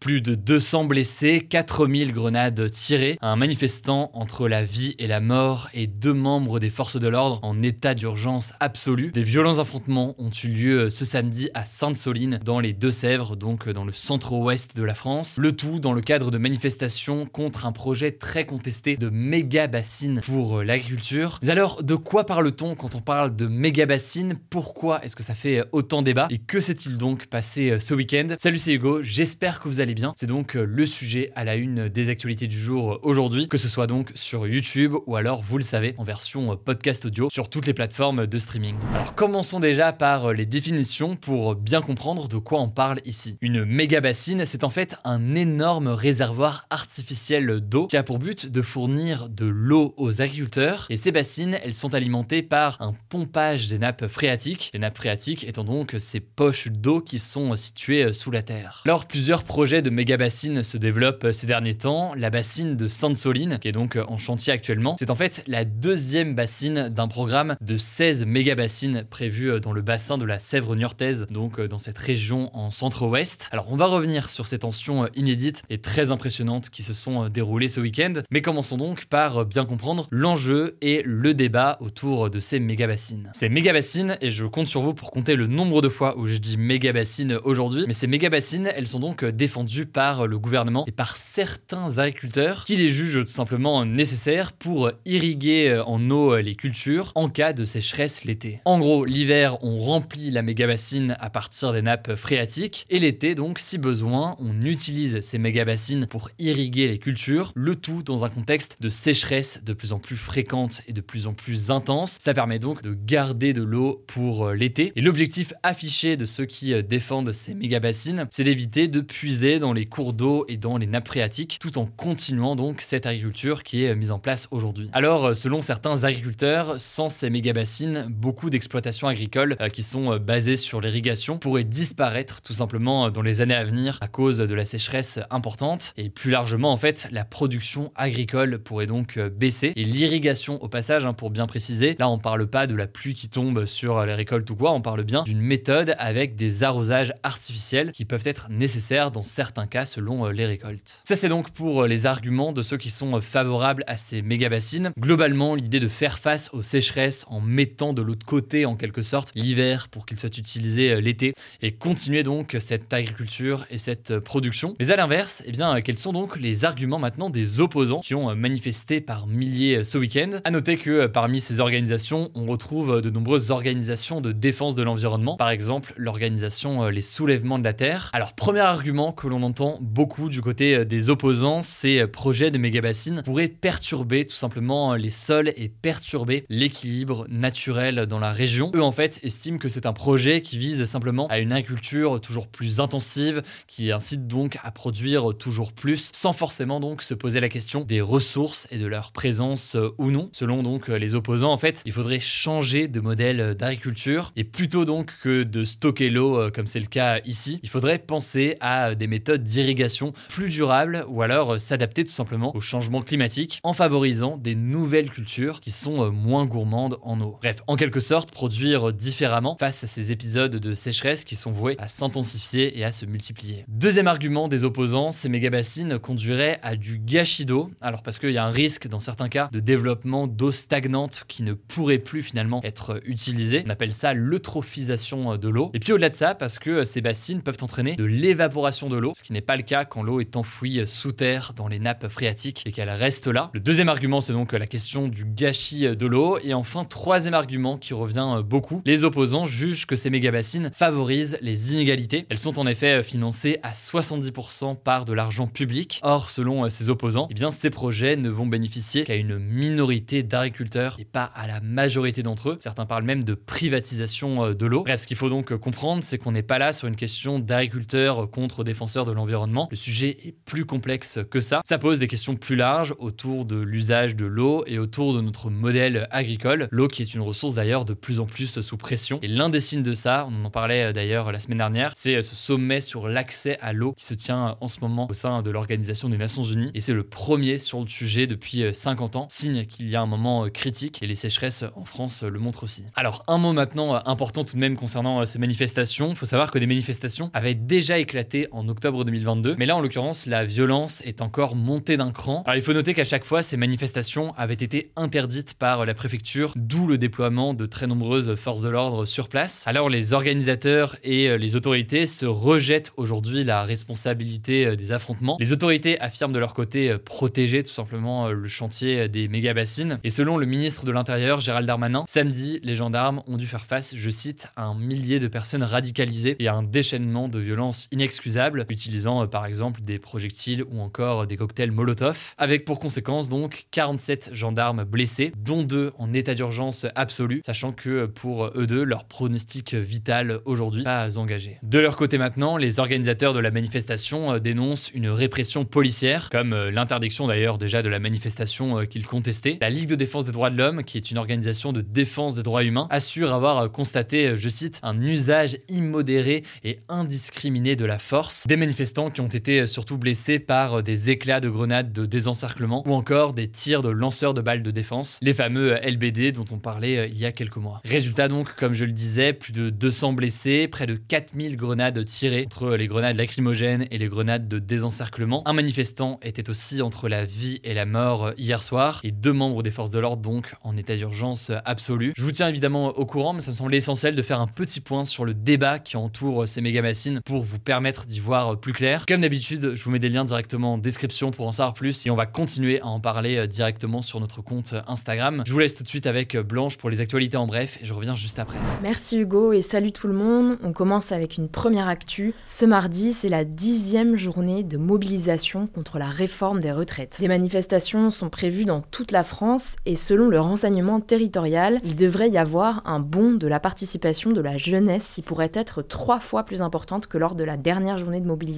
Plus de 200 blessés, 4000 grenades tirées, un manifestant entre la vie et la mort et deux membres des forces de l'ordre en état d'urgence absolue. Des violents affrontements ont eu lieu ce samedi à Sainte-Soline dans les Deux-Sèvres, donc dans le centre-ouest de la France. Le tout dans le cadre de manifestations contre un projet très contesté de méga bassine pour l'agriculture. Alors, de quoi parle-t-on quand on parle de méga bassine Pourquoi est-ce que ça fait autant débat? Et que s'est-il donc passé ce week-end? Salut, c'est Hugo, j'espère que vous allez bien. C'est donc euh, le sujet à la une des actualités du jour euh, aujourd'hui, que ce soit donc sur YouTube ou alors, vous le savez, en version euh, podcast audio sur toutes les plateformes de streaming. Alors commençons déjà par les définitions pour bien comprendre de quoi on parle ici. Une méga bassine, c'est en fait un énorme réservoir artificiel d'eau qui a pour but de fournir de l'eau aux agriculteurs et ces bassines, elles sont alimentées par un pompage des nappes phréatiques, les nappes phréatiques étant donc ces poches d'eau qui sont situées sous la terre. Alors plusieurs projets de méga bassines se développe ces derniers temps. La bassine de Sainte-Soline, qui est donc en chantier actuellement, c'est en fait la deuxième bassine d'un programme de 16 méga bassines prévues dans le bassin de la Sèvre niortaise, donc dans cette région en centre-ouest. Alors on va revenir sur ces tensions inédites et très impressionnantes qui se sont déroulées ce week-end, mais commençons donc par bien comprendre l'enjeu et le débat autour de ces méga bassines. Ces méga bassines, et je compte sur vous pour compter le nombre de fois où je dis méga bassines aujourd'hui, mais ces méga bassines, elles sont donc défendues par le gouvernement et par certains agriculteurs qui les jugent tout simplement nécessaires pour irriguer euh, en eau euh, les cultures en cas de sécheresse l'été. En gros, l'hiver, on remplit la méga-bassine à partir des nappes phréatiques et l'été, donc, si besoin, on utilise ces méga-bassines pour irriguer les cultures, le tout dans un contexte de sécheresse de plus en plus fréquente et de plus en plus intense. Ça permet donc de garder de l'eau pour euh, l'été. Et l'objectif affiché de ceux qui défendent ces méga-bassines, c'est d'éviter de puiser dans les cours d'eau et dans les nappes phréatiques, tout en continuant donc cette agriculture qui est mise en place aujourd'hui. Alors, euh, selon certains agriculteurs, sans ces méga bassines, beaucoup d'exploitations agricoles euh, qui sont euh, basées sur l'irrigation pourraient disparaître tout simplement dans les années à venir à cause de la sécheresse importante et plus largement en fait la production agricole pourrait donc baisser et l'irrigation au passage hein, pour bien préciser là on parle pas de la pluie qui tombe sur les récoltes ou quoi on parle bien d'une méthode avec des arrosages artificiels qui peuvent être nécessaires dans certains cas selon euh, les récoltes. Ça c'est donc pour euh, les arguments de ceux qui sont euh, favorables à ces méga bassines. Globalement, l'idée de faire face aux sécheresses en mettant de l'autre côté en quelque sorte l'hiver pour qu'il soit utilisé l'été et continuer donc cette agriculture et cette production. Mais à l'inverse, eh bien, quels sont donc les arguments maintenant des opposants qui ont manifesté par milliers ce week-end? À noter que parmi ces organisations, on retrouve de nombreuses organisations de défense de l'environnement, par exemple l'organisation Les Soulèvements de la Terre. Alors, premier argument que l'on on entend beaucoup du côté euh, des opposants, ces euh, projets de méga-bassines pourraient perturber tout simplement euh, les sols et perturber l'équilibre naturel dans la région. Eux en fait estiment que c'est un projet qui vise simplement à une agriculture toujours plus intensive, qui incite donc à produire toujours plus, sans forcément donc se poser la question des ressources et de leur présence ou non. Selon donc les opposants, en fait, il faudrait changer de modèle d'agriculture et plutôt donc que de stocker l'eau comme c'est le cas ici, il faudrait penser à des méthodes d'irrigation plus durable ou alors euh, s'adapter tout simplement au changement climatique en favorisant des nouvelles cultures qui sont euh, moins gourmandes en eau. Bref, en quelque sorte, produire différemment face à ces épisodes de sécheresse qui sont voués à s'intensifier et à se multiplier. Deuxième argument des opposants, ces méga-bassines conduiraient à du gâchis d'eau. Alors parce qu'il y a un risque dans certains cas de développement d'eau stagnante qui ne pourrait plus finalement être utilisée. On appelle ça l'eutrophisation de l'eau. Et puis au-delà de ça, parce que ces bassines peuvent entraîner de l'évaporation de l'eau ce qui n'est pas le cas quand l'eau est enfouie sous terre dans les nappes phréatiques et qu'elle reste là. Le deuxième argument, c'est donc la question du gâchis de l'eau. Et enfin, troisième argument qui revient beaucoup, les opposants jugent que ces méga-bassines favorisent les inégalités. Elles sont en effet financées à 70% par de l'argent public. Or, selon ces opposants, eh bien, ces projets ne vont bénéficier qu'à une minorité d'agriculteurs et pas à la majorité d'entre eux. Certains parlent même de privatisation de l'eau. Bref, ce qu'il faut donc comprendre, c'est qu'on n'est pas là sur une question d'agriculteurs contre défenseurs de l'environnement. Le sujet est plus complexe que ça. Ça pose des questions plus larges autour de l'usage de l'eau et autour de notre modèle agricole. L'eau qui est une ressource d'ailleurs de plus en plus sous pression. Et l'un des signes de ça, on en parlait d'ailleurs la semaine dernière, c'est ce sommet sur l'accès à l'eau qui se tient en ce moment au sein de l'Organisation des Nations Unies. Et c'est le premier sur le sujet depuis 50 ans, signe qu'il y a un moment critique et les sécheresses en France le montrent aussi. Alors un mot maintenant important tout de même concernant ces manifestations. Il faut savoir que des manifestations avaient déjà éclaté en octobre 2022, mais là en l'occurrence la violence est encore montée d'un cran. Alors il faut noter qu'à chaque fois ces manifestations avaient été interdites par la préfecture, d'où le déploiement de très nombreuses forces de l'ordre sur place. Alors les organisateurs et les autorités se rejettent aujourd'hui la responsabilité des affrontements. Les autorités affirment de leur côté protéger tout simplement le chantier des méga bassines. Et selon le ministre de l'Intérieur Gérald Darmanin, samedi les gendarmes ont dû faire face, je cite, à un millier de personnes radicalisées et à un déchaînement de violence inexcusable, utilisant par exemple des projectiles ou encore des cocktails Molotov, avec pour conséquence donc 47 gendarmes blessés, dont deux en état d'urgence absolue, sachant que pour eux deux, leur pronostic vital aujourd'hui pas engagé. De leur côté maintenant, les organisateurs de la manifestation dénoncent une répression policière, comme l'interdiction d'ailleurs déjà de la manifestation qu'ils contestaient. La Ligue de défense des droits de l'homme, qui est une organisation de défense des droits humains, assure avoir constaté, je cite, un usage immodéré et indiscriminé de la force. Manifestants qui ont été surtout blessés par des éclats de grenades de désencerclement ou encore des tirs de lanceurs de balles de défense, les fameux LBD dont on parlait il y a quelques mois. Résultat donc, comme je le disais, plus de 200 blessés, près de 4000 grenades tirées entre les grenades lacrymogènes et les grenades de désencerclement. Un manifestant était aussi entre la vie et la mort hier soir et deux membres des forces de l'ordre donc en état d'urgence absolue. Je vous tiens évidemment au courant, mais ça me semblait essentiel de faire un petit point sur le débat qui entoure ces méga machines pour vous permettre d'y voir plus clair. Comme d'habitude, je vous mets des liens directement en description pour en savoir plus et on va continuer à en parler directement sur notre compte Instagram. Je vous laisse tout de suite avec Blanche pour les actualités en bref et je reviens juste après. Merci Hugo et salut tout le monde. On commence avec une première actu. Ce mardi, c'est la dixième journée de mobilisation contre la réforme des retraites. Des manifestations sont prévues dans toute la France et selon le renseignement territorial, il devrait y avoir un bond de la participation de la jeunesse qui pourrait être trois fois plus importante que lors de la dernière journée de mobilisation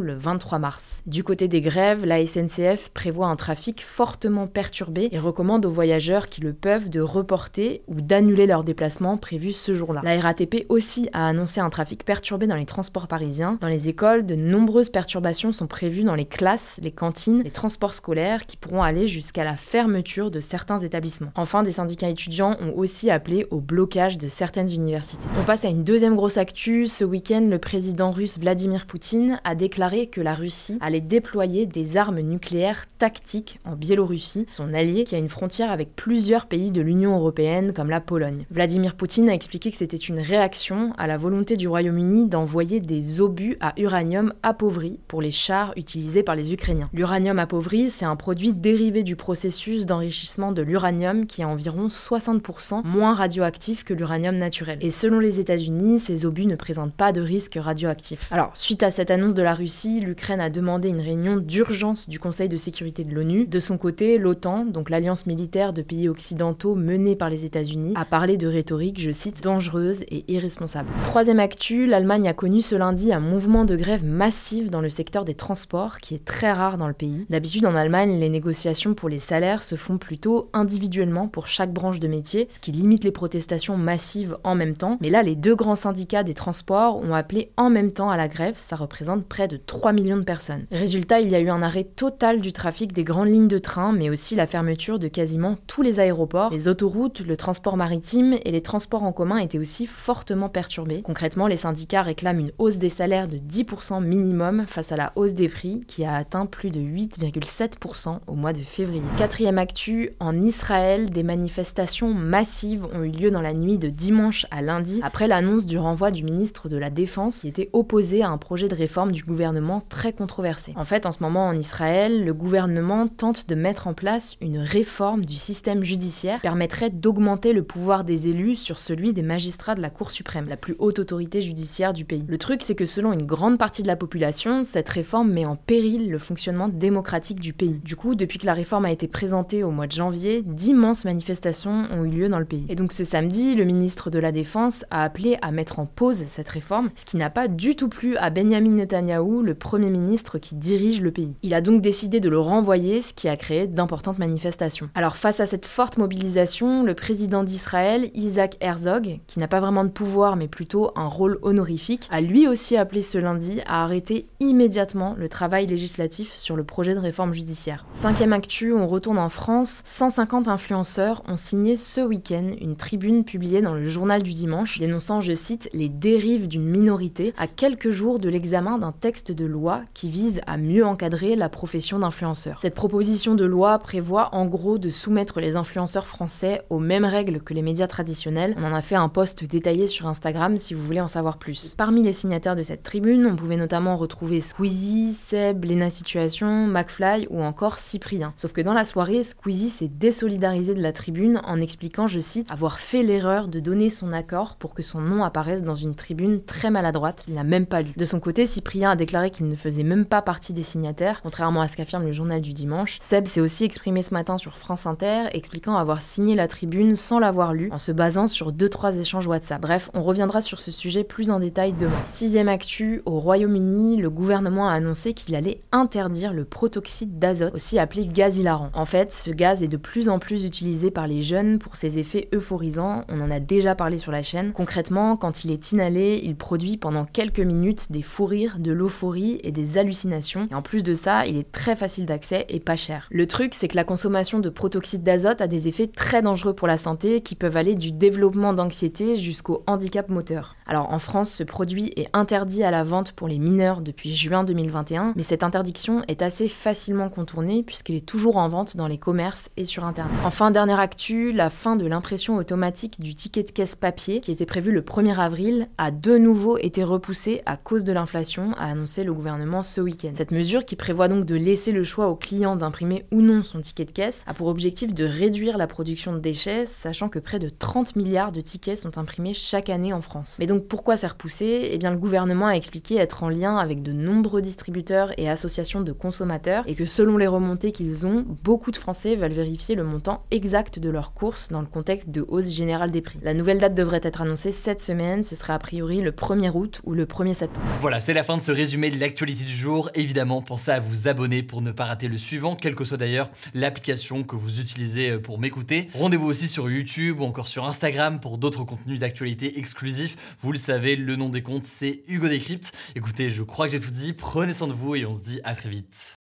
le 23 mars. Du côté des grèves, la SNCF prévoit un trafic fortement perturbé et recommande aux voyageurs qui le peuvent de reporter ou d'annuler leurs déplacements prévus ce jour-là. La RATP aussi a annoncé un trafic perturbé dans les transports parisiens. Dans les écoles, de nombreuses perturbations sont prévues dans les classes, les cantines, les transports scolaires qui pourront aller jusqu'à la fermeture de certains établissements. Enfin, des syndicats étudiants ont aussi appelé au blocage de certaines universités. On passe à une deuxième grosse actu. Ce week-end, le président russe Vladimir Poutine a déclaré que la Russie allait déployer des armes nucléaires tactiques en Biélorussie, son allié qui a une frontière avec plusieurs pays de l'Union européenne comme la Pologne. Vladimir Poutine a expliqué que c'était une réaction à la volonté du Royaume-Uni d'envoyer des obus à uranium appauvri pour les chars utilisés par les Ukrainiens. L'uranium appauvri, c'est un produit dérivé du processus d'enrichissement de l'uranium qui est environ 60% moins radioactif que l'uranium naturel. Et selon les États-Unis, ces obus ne présentent pas de risque radioactif. Alors, suite à cette annonce de la Russie, l'Ukraine a demandé une réunion d'urgence du Conseil de sécurité de l'ONU. De son côté, l'OTAN, donc l'alliance militaire de pays occidentaux menée par les États-Unis, a parlé de rhétorique, je cite, dangereuse et irresponsable. Troisième actu, l'Allemagne a connu ce lundi un mouvement de grève massif dans le secteur des transports qui est très rare dans le pays. D'habitude en Allemagne, les négociations pour les salaires se font plutôt individuellement pour chaque branche de métier, ce qui limite les protestations massives en même temps. Mais là, les deux grands syndicats des transports ont appelé en même temps à la grève, ça représente près de 3 millions de personnes. Résultat, il y a eu un arrêt total du trafic des grandes lignes de train, mais aussi la fermeture de quasiment tous les aéroports, les autoroutes, le transport maritime et les transports en commun étaient aussi fortement perturbés. Concrètement, les syndicats réclament une hausse des salaires de 10% minimum face à la hausse des prix qui a atteint plus de 8,7% au mois de février. Quatrième actu, en Israël, des manifestations massives ont eu lieu dans la nuit de dimanche à lundi après l'annonce du renvoi du ministre de la Défense qui était opposé à un projet de réforme réforme du gouvernement très controversée. En fait, en ce moment en Israël, le gouvernement tente de mettre en place une réforme du système judiciaire qui permettrait d'augmenter le pouvoir des élus sur celui des magistrats de la Cour suprême, la plus haute autorité judiciaire du pays. Le truc, c'est que selon une grande partie de la population, cette réforme met en péril le fonctionnement démocratique du pays. Du coup, depuis que la réforme a été présentée au mois de janvier, d'immenses manifestations ont eu lieu dans le pays. Et donc ce samedi, le ministre de la Défense a appelé à mettre en pause cette réforme, ce qui n'a pas du tout plu à Benjamin Netanyahou, le Premier ministre qui dirige le pays. Il a donc décidé de le renvoyer, ce qui a créé d'importantes manifestations. Alors face à cette forte mobilisation, le président d'Israël, Isaac Herzog, qui n'a pas vraiment de pouvoir mais plutôt un rôle honorifique, a lui aussi appelé ce lundi à arrêter immédiatement le travail législatif sur le projet de réforme judiciaire. Cinquième actu, on retourne en France. 150 influenceurs ont signé ce week-end une tribune publiée dans le journal du dimanche dénonçant, je cite, les dérives d'une minorité à quelques jours de l'examen d'un texte de loi qui vise à mieux encadrer la profession d'influenceur. Cette proposition de loi prévoit en gros de soumettre les influenceurs français aux mêmes règles que les médias traditionnels. On en a fait un post détaillé sur Instagram si vous voulez en savoir plus. Parmi les signataires de cette tribune, on pouvait notamment retrouver Squeezie, Seb, Lena Situation, McFly ou encore Cyprien. Sauf que dans la soirée, Squeezie s'est désolidarisé de la tribune en expliquant, je cite, avoir fait l'erreur de donner son accord pour que son nom apparaisse dans une tribune très maladroite qu'il n'a même pas lu. De son côté, Cyprien a déclaré qu'il ne faisait même pas partie des signataires, contrairement à ce qu'affirme le journal du dimanche. Seb s'est aussi exprimé ce matin sur France Inter, expliquant avoir signé la tribune sans l'avoir lu, en se basant sur deux trois échanges WhatsApp. Bref, on reviendra sur ce sujet plus en détail demain. Sixième actu, au Royaume-Uni, le gouvernement a annoncé qu'il allait interdire le protoxyde d'azote, aussi appelé gaz hilarant. En fait, ce gaz est de plus en plus utilisé par les jeunes pour ses effets euphorisants, on en a déjà parlé sur la chaîne. Concrètement, quand il est inhalé, il produit pendant quelques minutes des fous rires, de l'euphorie et des hallucinations. En plus de ça, il est très facile d'accès et pas cher. Le truc, c'est que la consommation de protoxyde d'azote a des effets très dangereux pour la santé qui peuvent aller du développement d'anxiété jusqu'au handicap moteur. Alors en France, ce produit est interdit à la vente pour les mineurs depuis juin 2021, mais cette interdiction est assez facilement contournée puisqu'il est toujours en vente dans les commerces et sur Internet. Enfin, dernière actu, la fin de l'impression automatique du ticket de caisse papier qui était prévu le 1er avril a de nouveau été repoussée à cause de l'inflation, a annoncé le gouvernement ce week-end. Cette mesure, qui prévoit donc de laisser le choix au client d'imprimer ou non son ticket de caisse, a pour objectif de réduire la production de déchets, sachant que près de 30 milliards de tickets sont imprimés chaque année en France. Mais donc pourquoi c'est repoussé Eh bien le gouvernement a expliqué être en lien avec de nombreux distributeurs et associations de consommateurs et que selon les remontées qu'ils ont, beaucoup de Français veulent vérifier le montant exact de leurs courses dans le contexte de hausse générale des prix. La nouvelle date devrait être annoncée cette semaine, ce sera a priori le 1er août ou le 1er septembre. Voilà, c'est la fin de ce résumé de l'actualité du jour. Évidemment, pensez à vous abonner pour ne pas rater le suivant, quelle que soit d'ailleurs l'application que vous utilisez pour m'écouter. Rendez-vous aussi sur YouTube ou encore sur Instagram pour d'autres contenus d'actualité exclusifs. Vous le savez, le nom des comptes, c'est Hugo Décrypte. Écoutez, je crois que j'ai tout dit. Prenez soin de vous et on se dit à très vite.